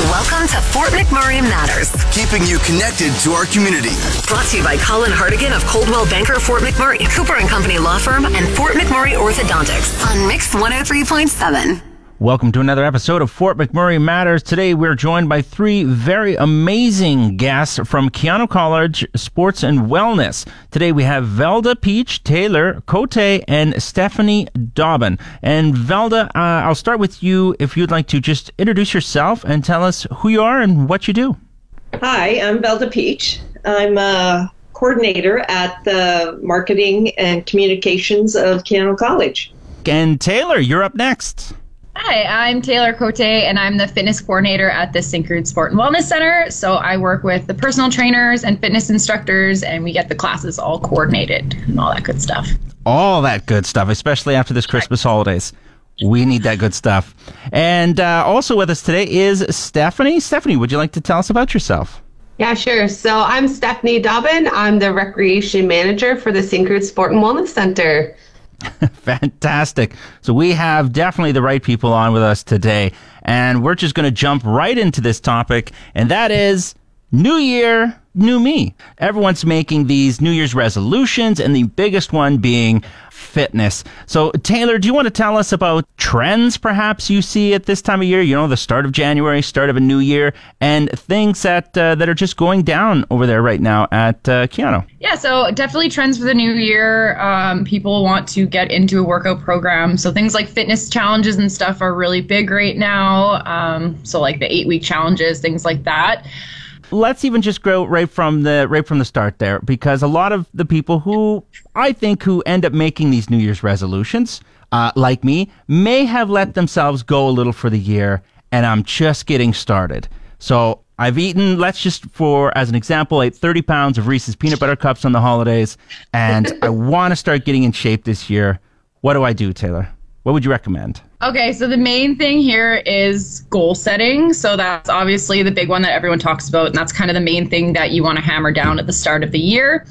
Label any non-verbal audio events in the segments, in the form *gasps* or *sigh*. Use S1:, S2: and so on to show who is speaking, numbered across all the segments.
S1: Welcome to Fort McMurray Matters.
S2: Keeping you connected to our community.
S1: Brought to you by Colin Hartigan of Coldwell Banker Fort McMurray, Cooper and Company Law Firm, and Fort McMurray Orthodontics on Mix 103.7.
S3: Welcome to another episode of Fort McMurray Matters. Today we're joined by three very amazing guests from Keyano College Sports and Wellness. Today we have Velda Peach, Taylor Cote, and Stephanie Dobbin. And Velda, uh, I'll start with you if you'd like to just introduce yourself and tell us who you are and what you do.
S4: Hi, I'm Velda Peach. I'm a coordinator at the marketing and communications of Keyano College.
S3: And Taylor, you're up next.
S5: Hi, I'm Taylor Cote, and I'm the fitness coordinator at the Syncrude Sport and Wellness Center. So I work with the personal trainers and fitness instructors, and we get the classes all coordinated and all that good stuff.
S3: All that good stuff, especially after this Christmas holidays. We need that good stuff. And uh, also with us today is Stephanie. Stephanie, would you like to tell us about yourself?
S6: Yeah, sure. So I'm Stephanie Dobbin. I'm the recreation manager for the Syncrude Sport and Wellness Center. *laughs*
S3: Fantastic. So we have definitely the right people on with us today. And we're just going to jump right into this topic. And that is New Year, New Me. Everyone's making these New Year's resolutions, and the biggest one being fitness. So, Taylor, do you want to tell us about trends perhaps you see at this time of year? You know, the start of January, start of a new year, and things that uh, that are just going down over there right now at uh, Keyano.
S5: Yeah, so definitely trends for the new year. Um, people want to get into a workout program. So things like fitness challenges and stuff are really big right now. Um, so, like the eight week challenges, things like that
S3: let's even just go right from the right from the start there because a lot of the people who I think who end up making these New Year's resolutions, uh, like me, may have let themselves go a little for the year, and I'm just getting started. So I've eaten, let's just for as an example, ate 30 pounds of Reese's peanut butter cups on the holidays, and *laughs* I want to start getting in shape this year. What do I do, Taylor? What would you recommend?
S5: Okay, so the main thing here is goal setting. So that's obviously the big one that everyone talks about, and that's kind of the main thing that you want to hammer down at the start of the year.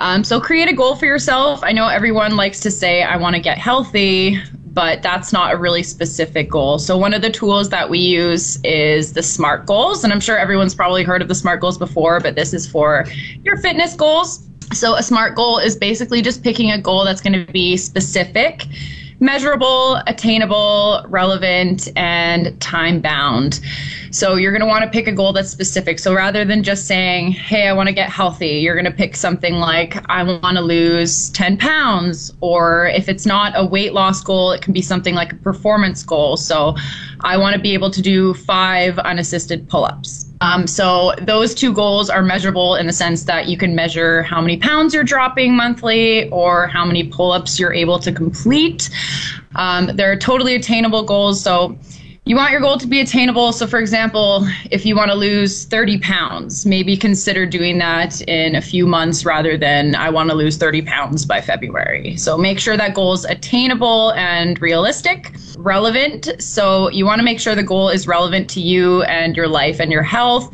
S5: Um, so create a goal for yourself. I know everyone likes to say, I want to get healthy, but that's not a really specific goal. So one of the tools that we use is the SMART goals, and I'm sure everyone's probably heard of the SMART goals before, but this is for your fitness goals. So a SMART goal is basically just picking a goal that's going to be specific measurable, attainable, relevant, and time bound. So you're going to want to pick a goal that's specific. So rather than just saying, hey, I want to get healthy, you're going to pick something like, I want to lose 10 pounds. Or if it's not a weight loss goal, it can be something like a performance goal. So I want to be able to do five unassisted pull ups. Um, so those two goals are measurable in the sense that you can measure how many pounds you're dropping monthly or how many pull-ups you're able to complete. Um, they're totally attainable goals. So you want your goal to be attainable. So, for example, if you want to lose 30 pounds, maybe consider doing that in a few months rather than I want to lose 30 pounds by February. So, make sure that goal is attainable and realistic, relevant. So, you want to make sure the goal is relevant to you and your life and your health.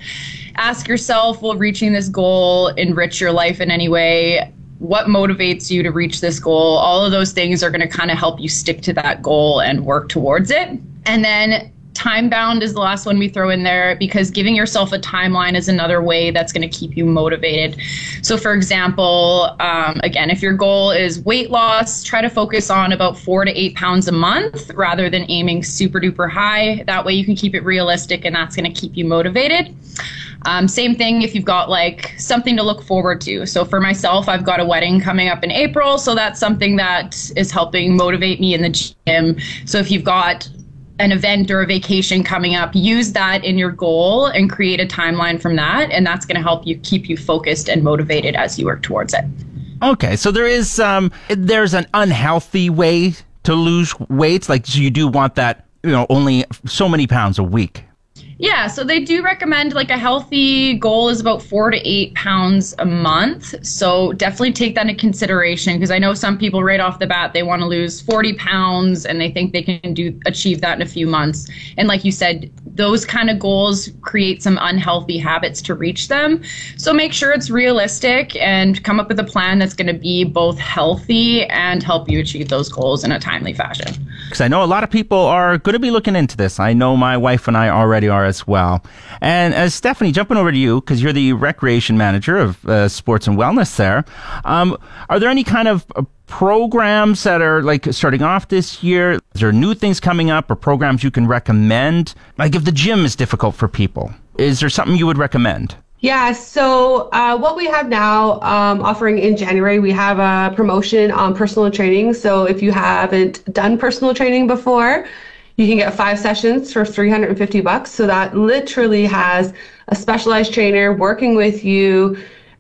S5: Ask yourself will reaching this goal enrich your life in any way? what motivates you to reach this goal all of those things are going to kind of help you stick to that goal and work towards it and then time bound is the last one we throw in there because giving yourself a timeline is another way that's going to keep you motivated. So, for example, um, again, if your goal is weight loss, try to focus on about four to eight pounds a month rather than aiming super duper high. That way, you can keep it realistic and that's going to keep you motivated. Um, same thing if you've got like something to look forward to. So for myself, I've got a wedding coming up in April, so that's something that is helping motivate me in the gym. So if you've got an event or a vacation coming up, use that in your goal and create a timeline from that. And that's going to help you keep you focused and motivated as you work towards it.
S3: Okay, so there is um, there's an unhealthy way to lose weight. Like, so you do want that, you know, only so many pounds a week.
S5: Yeah, so they do recommend like a healthy goal is about four to eight pounds a month. So definitely take that into consideration because I know some people right off the bat they want to lose 40 pounds and they think they can do achieve that in a few months. And like you said, those kind of goals create some unhealthy habits to reach them. So make sure it's realistic and come up with a plan that's going to be both healthy and help you achieve those goals in a timely fashion.
S3: Because I know a lot of people are going to be looking into this. I know my wife and I already are as well. And as Stephanie, jumping over to you, because you're the recreation manager of uh, sports and wellness there, um, are there any kind of uh, programs that are like starting off this year? Is there new things coming up or programs you can recommend? Like if the gym is difficult for people, is there something you would recommend?
S6: Yeah, so uh, what we have now um, offering in January, we have a promotion on personal training. So if you haven't done personal training before, you can get five sessions for 350 bucks. So that literally has a specialized trainer working with you,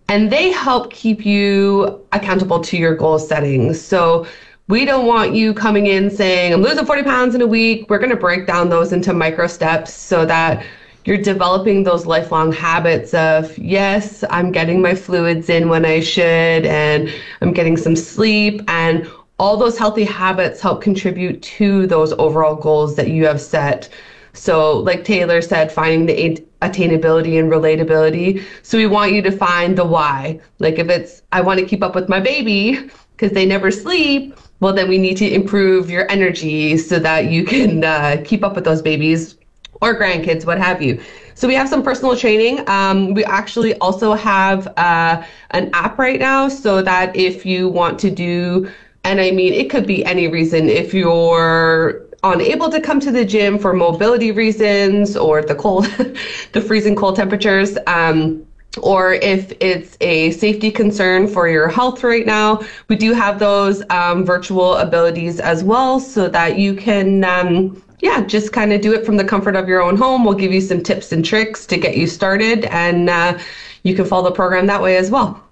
S6: and they help keep you accountable to your goal settings. So we don't want you coming in saying, I'm losing 40 pounds in a week. We're going to break down those into micro steps so that you're developing those lifelong habits of yes i'm getting my fluids in when i should and i'm getting some sleep and all those healthy habits help contribute to those overall goals that you have set so like taylor said finding the attainability and relatability so we want you to find the why like if it's i want to keep up with my baby because they never sleep well then we need to improve your energy so that you can uh, keep up with those babies or grandkids, what have you. So we have some personal training. Um, we actually also have uh, an app right now so that if you want to do, and I mean, it could be any reason, if you're unable to come to the gym for mobility reasons or the cold, *laughs* the freezing cold temperatures, um, or if it's a safety concern for your health right now, we do have those um, virtual abilities as well so that you can um, yeah, just kind of do it from the comfort of your own home. We'll give you some tips and tricks to get you started, and uh, you can follow the program that way as well.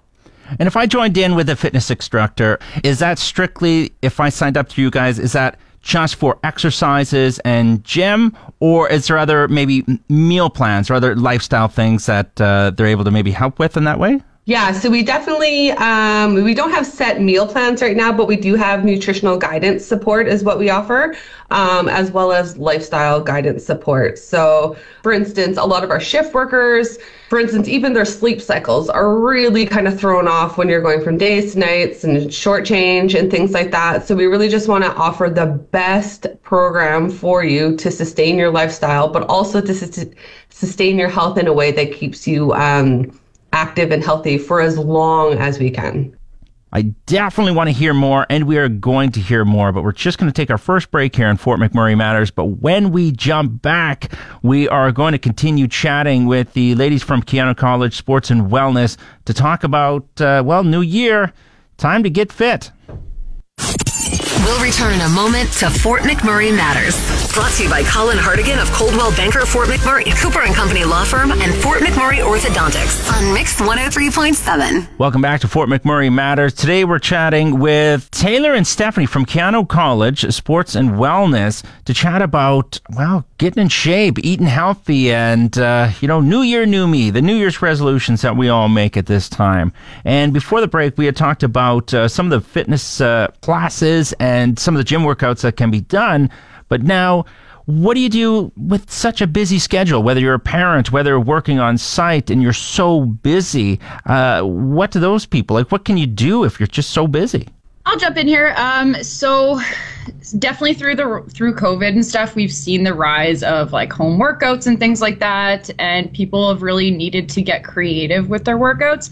S3: And if I joined in with a fitness instructor, is that strictly, if I signed up to you guys, is that just for exercises and gym, or is there other maybe meal plans or other lifestyle things that uh, they're able to maybe help with in that way?
S6: Yeah, so we definitely um, we don't have set meal plans right now, but we do have nutritional guidance support is what we offer, um, as well as lifestyle guidance support. So, for instance, a lot of our shift workers, for instance, even their sleep cycles are really kind of thrown off when you're going from days to nights and short change and things like that. So we really just want to offer the best program for you to sustain your lifestyle, but also to su- sustain your health in a way that keeps you. Um, active and healthy for as long as we can.
S3: I definitely want to hear more, and we are going to hear more, but we're just going to take our first break here in Fort McMurray Matters. But when we jump back, we are going to continue chatting with the ladies from Keyano College Sports and Wellness to talk about, uh, well, new year, time to get fit.
S1: We'll return in a moment to Fort McMurray Matters. Brought to you by Colin Hartigan of Coldwell Banker Fort McMurray, Cooper and Company Law Firm, and Fort McMurray Orthodontics on Mix 103.7.
S3: Welcome back to Fort McMurray Matters. Today we're chatting with Taylor and Stephanie from Keyano College Sports and Wellness to chat about, well, getting in shape, eating healthy, and, uh, you know, new year, new me, the New Year's resolutions that we all make at this time. And before the break, we had talked about uh, some of the fitness uh, classes and and some of the gym workouts that can be done. But now, what do you do with such a busy schedule? Whether you're a parent, whether working on site and you're so busy, uh, what do those people like? What can you do if you're just so busy?
S5: I'll jump in here. Um, so definitely through the through COVID and stuff, we've seen the rise of like home workouts and things like that, and people have really needed to get creative with their workouts.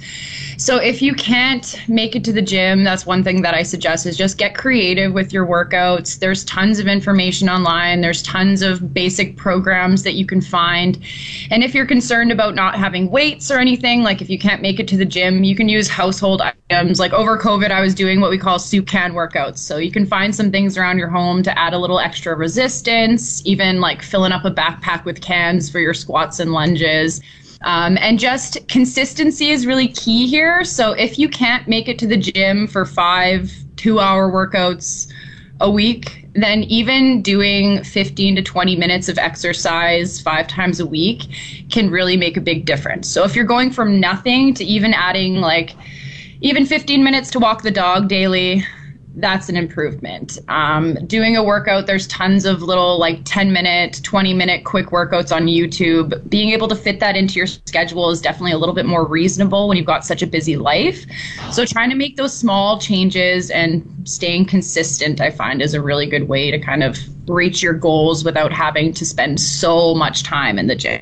S5: So if you can't make it to the gym, that's one thing that I suggest is just get creative with your workouts. There's tons of information online. There's tons of basic programs that you can find. And if you're concerned about not having weights or anything, like if you can't make it to the gym, you can use household items. Like over COVID, I was doing what we call soup can workouts. So you can find some things around your home to add a little extra resistance, even like filling up a backpack with cans for your squats and lunges. Um, and just consistency is really key here. So if you can't make it to the gym for five two hour workouts a week, then even doing 15 to 20 minutes of exercise five times a week can really make a big difference. So if you're going from nothing to even adding like even 15 minutes to walk the dog daily, that's an improvement. Um, doing a workout, there's tons of little like 10 minute, 20 minute quick workouts on YouTube. Being able to fit that into your schedule is definitely a little bit more reasonable when you've got such a busy life. So, trying to make those small changes and staying consistent, I find, is a really good way to kind of reach your goals without having to spend so much time in the gym.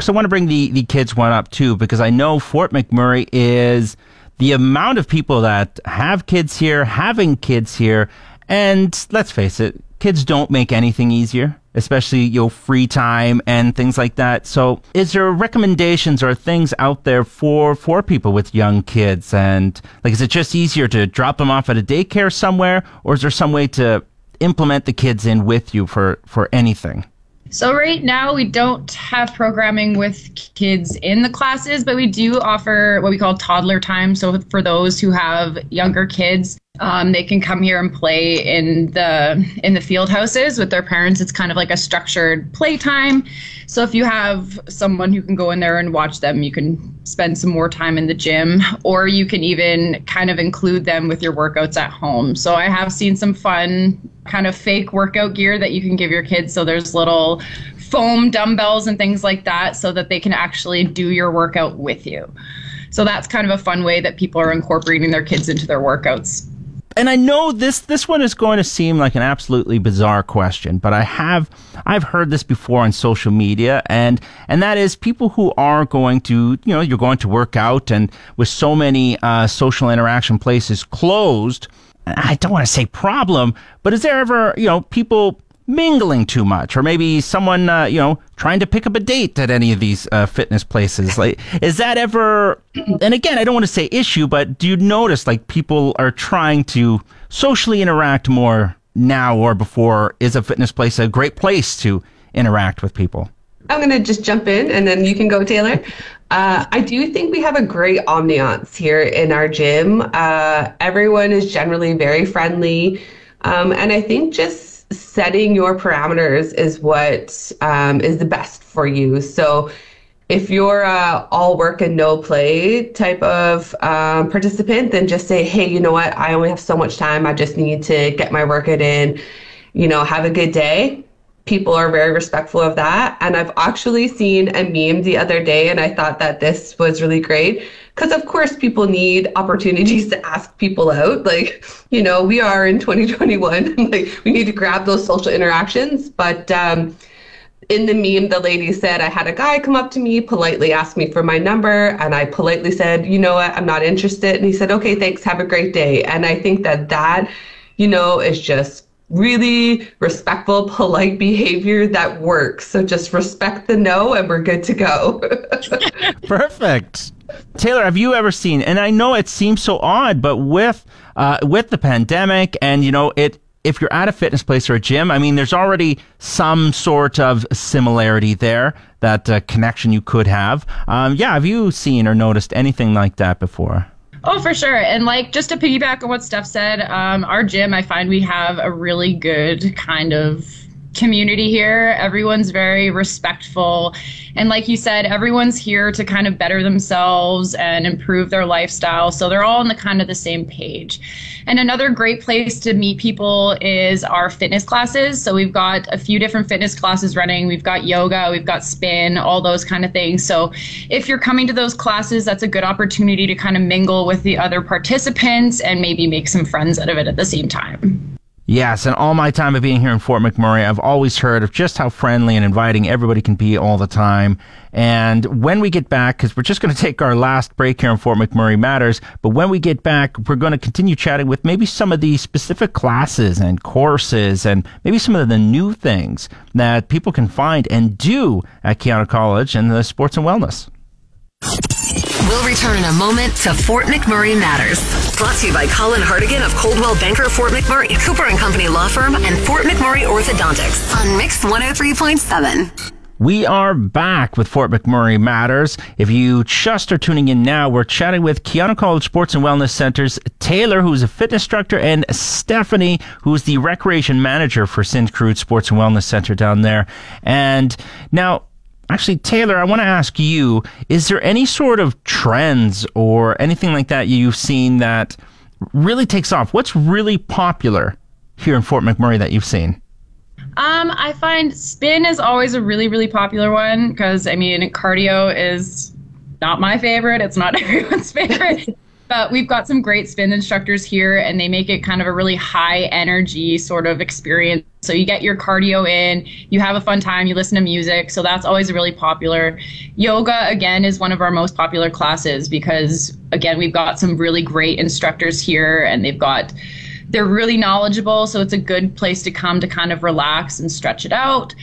S3: So, I want to bring the, the kids one up too, because I know Fort McMurray is the amount of people that have kids here, having kids here, and let's face it, kids don't make anything easier, especially your free time and things like that. So, is there recommendations or things out there for for people with young kids? And like, is it just easier to drop them off at a daycare somewhere, or is there some way to implement the kids in with you for for anything?
S5: So right now we don't have programming with kids in the classes, but we do offer what we call toddler time. So for those who have younger kids, um, they can come here and play in the in the field houses with their parents. It's kind of like a structured playtime. So if you have someone who can go in there and watch them, you can spend some more time in the gym, or you can even kind of include them with your workouts at home. So I have seen some fun kind of fake workout gear that you can give your kids. So there's little foam dumbbells and things like that, so that they can actually do your workout with you. So that's kind of a fun way that people are incorporating their kids into their workouts
S3: and I know this this one is going to seem like an absolutely bizarre question, but I have I've heard this before on social media, and and that is people who are going to you know you're going to work out, and with so many uh, social interaction places closed, I don't want to say problem, but is there ever you know people mingling too much or maybe someone uh, you know trying to pick up a date at any of these uh, fitness places *laughs* like is that ever and again i don't want to say issue but do you notice like people are trying to socially interact more now or before is a fitness place a great place to interact with people
S6: i'm going to just jump in and then you can go taylor uh, I do think we have a great ambiance here in our gym. Uh, everyone is generally very friendly. Um, and I think just setting your parameters is what um, is the best for you. So if you're a all work and no play type of um, participant, then just say, hey, you know what? I only have so much time. I just need to get my workout in. You know, have a good day people are very respectful of that. And I've actually seen a meme the other day, and I thought that this was really great because, of course, people need opportunities to ask people out. Like, you know, we are in 2021, *laughs* like, we need to grab those social interactions. But, um, in the meme, the lady said, I had a guy come up to me, politely ask me for my number, and I politely said, you know what, I'm not interested. And he said, okay, thanks, have a great day. And I think that that, you know, is just really respectful, polite behavior that works. So just respect the no and we're good to go. *laughs*
S3: Perfect. Taylor, have you ever seen and I know it seems so odd, but with uh, with the pandemic and you know it if you're at a fitness place or a gym, I mean, there's already some sort of similarity there, that uh, connection you could have. Um, yeah, have you seen or noticed anything like that before?
S5: Oh, for sure. And like just to piggyback on what Steph said, um, our gym, I find we have a really good kind of community here. Everyone's very respectful. And like you said, everyone's here to kind of better themselves and improve their lifestyle. So they're all on the kind of the same page. And another great place to meet people is our fitness classes. So we've got a few different fitness classes running. We've got yoga, we've got spin, all those kind of things. So if you're coming to those classes, that's a good opportunity to kind of mingle with the other participants and maybe make some friends out of it at the same time.
S3: Yes, and all my time of being here in Fort McMurray, I've always heard of just how friendly and inviting everybody can be all the time. And when we get back, because we're just going *laughs* to take our last break here in Fort McMurray Matters, but when we get back, we're going to continue chatting with maybe some of the specific classes and courses and maybe some of the new things that people can find and do at Keyano College and the sports and wellness.
S1: We'll return in a moment to Fort McMurray Matters. Brought to you by Colin Hartigan of Coldwell Banker Fort McMurray, Cooper and Company Law Firm, and Fort McMurray Orthodontics on Mix 103.7.
S3: We are back with Fort McMurray Matters. If you just are tuning in now, we're chatting with Keyano College Sports and Wellness Center's Taylor, who's a fitness instructor, and Stephanie, who's the recreation manager for Syncrude Sports and Wellness Center down there. And now, actually, Taylor, I want to ask you, is there any sort of trends or anything like that you've seen that really takes off? What's really popular here in Fort McMurray that you've seen?
S5: Um, I find spin is always a really, really popular one because I mean, cardio is not my favorite. It's not *laughs* everyone's favorite. But we've got some great spin instructors here and they make it kind of a really high energy sort of experience so you get your cardio in you have a fun time you listen to music so that's always really popular yoga again is one of our most popular classes because again we've got some really great instructors here and they've got they're really knowledgeable, so it's a good place to come to kind of relax and stretch it out.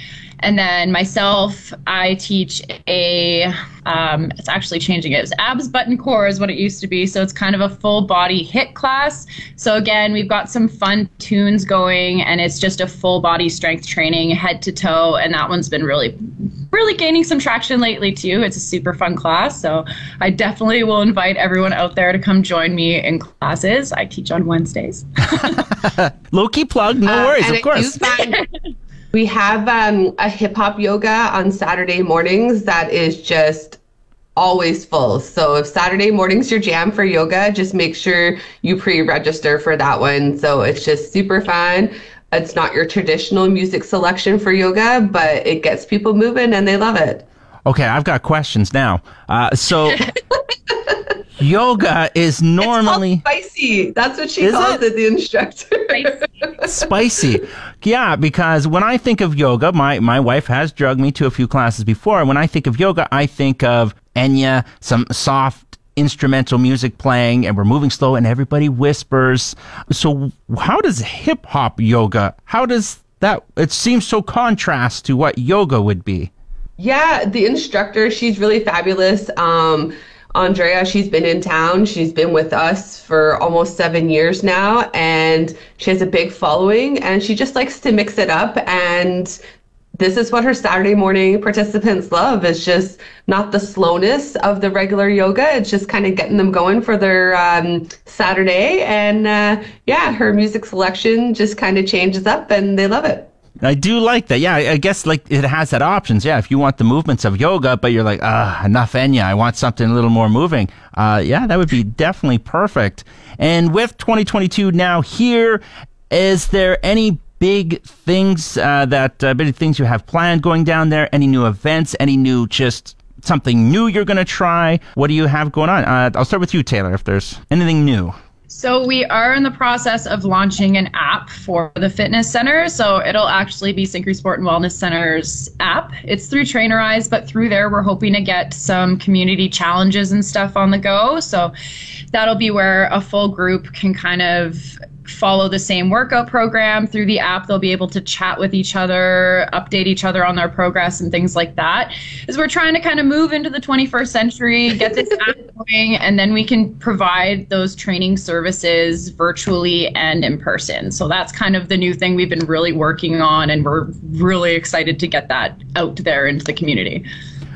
S5: And then myself, I teach a, um, it's actually changing it. It's abs, button, core is what it used to be. So it's kind of a full body HIIT class. So again, we've got some fun tunes going and it's just a full body strength training head to toe. And that one's been really, really gaining some traction lately too. It's a super fun class. So I definitely will invite everyone out there to come join me in classes. I teach on Wednesdays. *laughs*
S3: Low key plug, no uh, worries, of course. *laughs*
S6: We have um, a hip hop yoga on Saturday mornings that is just always full. So if Saturday morning's your jam for yoga, just make sure you pre-register for that one. So it's just super fun. It's not your traditional music selection for yoga, but it gets people moving and they love it.
S3: Okay, I've got questions now. Uh, so *laughs* yoga is normally
S6: spicy. That's what she is calls it? it, the instructor.
S3: Spicy. spicy. *laughs* Yeah, because when I think of yoga, my, my wife has drugged me to a few classes before. And when I think of yoga, I think of Enya, some soft instrumental music playing, and we're moving slow, and everybody whispers. So, how does hip hop yoga? How does that? It seems so contrast to what yoga would be.
S6: Yeah, the instructor, she's really fabulous. Um, Andrea, she's been in town. She's been with us for almost seven years now, and she has a big following. And she just likes to mix it up. And this is what her Saturday morning participants love. It's just not the slowness of the regular yoga. It's just kind of getting them going for their um, Saturday. And uh, yeah, her music selection just kind of changes up, and they love it.
S3: I do like that. Yeah, I guess like it has that options. Yeah, if you want the movements of yoga, but you're like, ah, enough Enya. I want something a little more moving. Uh, yeah, that would be definitely perfect. And with 2022 now here, is there any big things uh, that uh, big things you have planned going down there? Any new events? Any new just something new you're going to try? What do you have going on? Uh, I'll start with you, Taylor. If there's anything new.
S5: So we are in the process of launching an app for the fitness center. So it'll actually be Syncrude Sport and Wellness Center's app. It's through Trainerize, but through there we're hoping to get some community challenges and stuff on the go. So that'll be where a full group can kind of follow the same workout program through the app. They'll be able to chat with each other, update each other on their progress, and things like that. As we're trying to kind of move into the 21st century, get this *laughs* app going, and then we can provide those training services virtually and in person. So that's kind of the new thing we've been really working on, and we're really excited to get that out there into the community.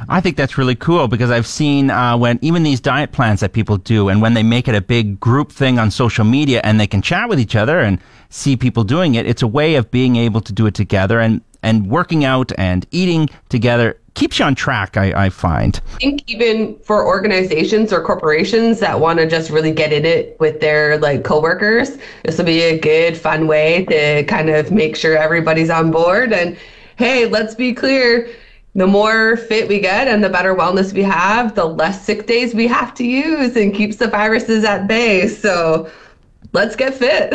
S3: I think that's really cool because I've seen uh, when even these diet plans that people do, and when they make it a big group thing on social media, and they can chat with each other and see people doing it. It's a way of being able to do it together and and working out and eating together keeps you on track. I, I find.
S6: I think even for organizations or corporations that want to just really get in it with their like coworkers, this will be a good, fun way to kind of make sure everybody's on board. And hey, let's be clear the more fit we get and the better wellness we have, the less sick days we have to use and keeps the viruses at bay. So let's get fit.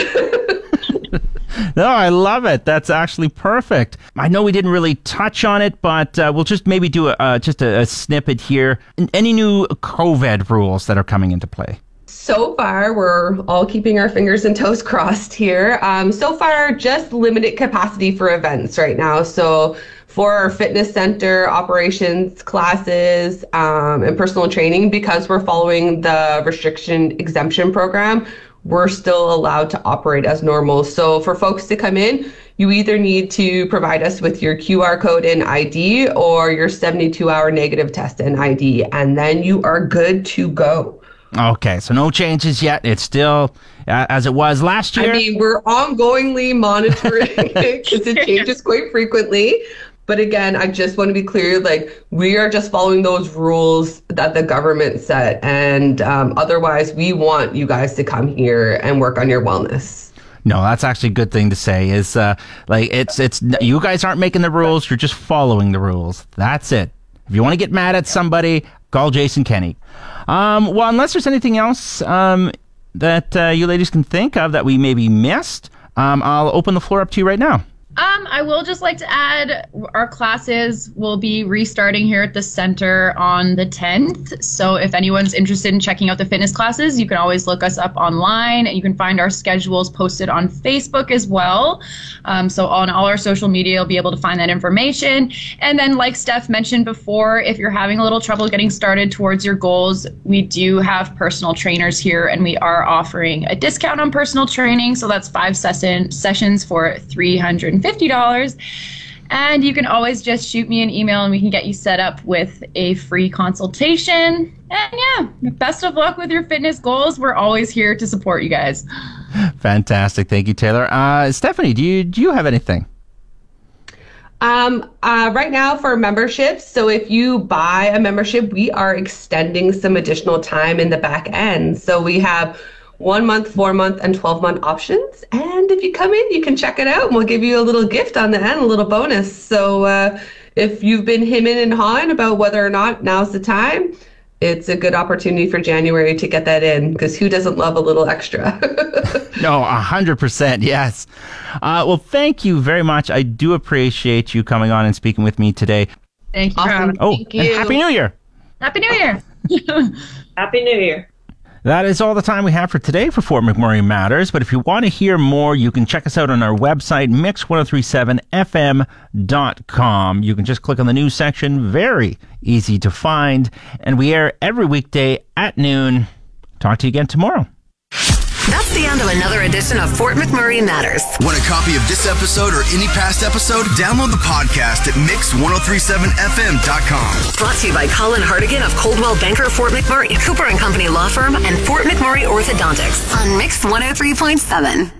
S6: *laughs*
S3: no, I love it. That's actually perfect. I know we didn't really touch on it, but uh, we'll just maybe do a, uh, just a, a snippet here. Any new COVID rules that are coming into play?
S6: So far, we're all keeping our fingers and toes crossed here. Um, so far, just limited capacity for events right now. So for our fitness center operations classes um, and personal training because we're following the restriction exemption program we're still allowed to operate as normal so for folks to come in you either need to provide us with your QR code and ID or your 72 hour negative test and ID, and then you are good to go.
S3: Okay, so no changes yet. It's still uh, as it was last year.
S6: I mean, we're ongoingly monitoring *laughs* *laughs* because it changes quite frequently. But again, I just want to be clear like, we are just following those rules that the government set. And um, otherwise, we want you guys to come here and work on your wellness.
S3: No, that's actually a good thing to say. Is uh, like it's it's you guys aren't making the rules. You're just following the rules. That's it. If you want to get mad at somebody, call Jason Kenney. Um, well, unless there's anything else um, that uh, you ladies can think of that we maybe missed, um, I'll open the floor up to you right now.
S5: Um, I will just like to add our classes will be restarting here at the center on the 10th. So if anyone's interested in checking out the fitness classes, you can always look us up online. You can find our schedules posted on Facebook as well. Um, so on all our social media, you'll be able to find that information. And then, like Steph mentioned before, if you're having a little trouble getting started towards your goals, we do have personal trainers here, and we are offering a discount on personal training. So that's five session sessions for 300 $50. And you can always just shoot me an email and we can get you set up with a free consultation. And yeah, best of luck with your fitness goals. We're always here to support you guys. *gasps*
S3: Fantastic. Thank you, Taylor. Uh, Stephanie, do you, do you have anything?
S6: Um, uh, right now for memberships, so if you buy a membership, we are extending some additional time in the back end. So we have one month, four month, and 12 month options. And if you come in, you can check it out and we'll give you a little gift on the end, a little bonus. So uh, if you've been hemming and hawing about whether or not now's the time, it's a good opportunity for January to get that in because who doesn't love a little extra? *laughs*
S3: no, a hundred percent, yes. Uh, well, thank you very much. I do appreciate you coming on and speaking with me today.
S5: Thank you.
S6: Awesome.
S3: Oh,
S6: Thank
S3: and
S6: you.
S3: happy New Year!
S5: Happy New Year. *laughs*
S4: Happy New Year.
S3: That is all the time we have for today for Fort McMurray Matters. But if you want to hear more, you can check us out on our website, mix1037fm.com. You can just click on the news section. Very easy to find. And we air every weekday at noon. Talk to you again tomorrow.
S1: That's the end of another edition of Fort McMurray Matters.
S2: Want a copy of this episode or any past episode? Download the podcast at mix1037fm.com.
S1: Brought to you by Colin Hartigan of Coldwell Banker Fort McMurray, Cooper and Company Law Firm, and Fort McMurray Orthodontics on Mix 103.7.